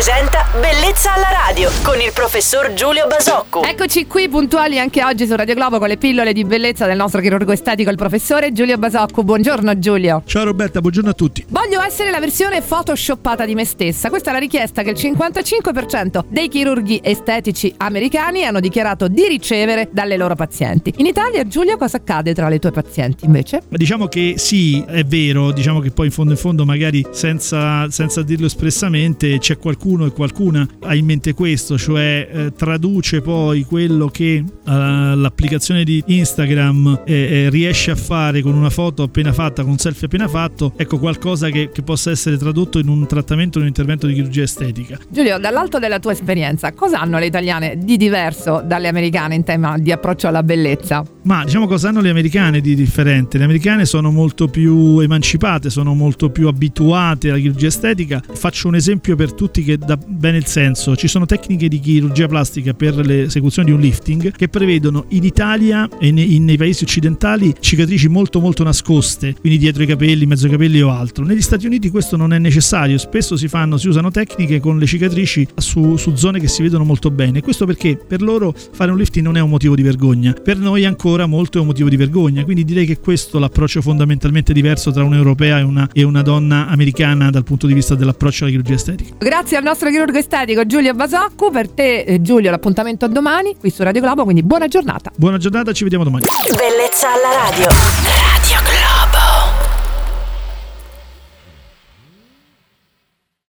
presenta Bellezza alla radio con il professor Giulio Basocco. Eccoci qui puntuali anche oggi su Radio Globo con le pillole di bellezza del nostro chirurgo estetico, il professore Giulio Basocco. Buongiorno Giulio. Ciao Roberta, buongiorno a tutti. Voglio essere la versione photoshoppata di me stessa. Questa è la richiesta che il 55% dei chirurghi estetici americani hanno dichiarato di ricevere dalle loro pazienti. In Italia, Giulio, cosa accade tra le tue pazienti invece? Ma diciamo che sì, è vero, diciamo che poi in fondo in fondo magari senza, senza dirlo espressamente c'è qualcuno e qualcuna ha in mente questo, cioè eh, traduce poi quello che eh, l'applicazione di Instagram eh, eh, riesce a fare con una foto appena fatta, con un selfie appena fatto, ecco qualcosa che, che possa essere tradotto in un trattamento, in un intervento di chirurgia estetica. Giulio, dall'alto della tua esperienza, cosa hanno le italiane di diverso dalle americane in tema di approccio alla bellezza? Ma diciamo cosa hanno le americane di differente? Le americane sono molto più emancipate, sono molto più abituate alla chirurgia estetica. Faccio un esempio per tutti che dà bene il senso. Ci sono tecniche di chirurgia plastica per l'esecuzione di un lifting che prevedono in Italia e nei, nei paesi occidentali cicatrici molto molto nascoste, quindi dietro i capelli, mezzo ai capelli o altro. Negli Stati Uniti questo non è necessario, spesso si fanno, si usano tecniche con le cicatrici su, su zone che si vedono molto bene. Questo perché per loro fare un lifting non è un motivo di vergogna, per noi ancora molto è un motivo di vergogna. Quindi direi che questo è l'approccio fondamentalmente diverso tra un'europea e una, e una donna americana dal punto di vista dell'approccio alla chirurgia estetica. Grazie al nostro chirurgo estetico Giulio Basoccu. Per te, eh, Giulio, l'appuntamento a domani qui su Radio Globo. Quindi buona giornata. Buona giornata, ci vediamo domani. Bellezza alla radio.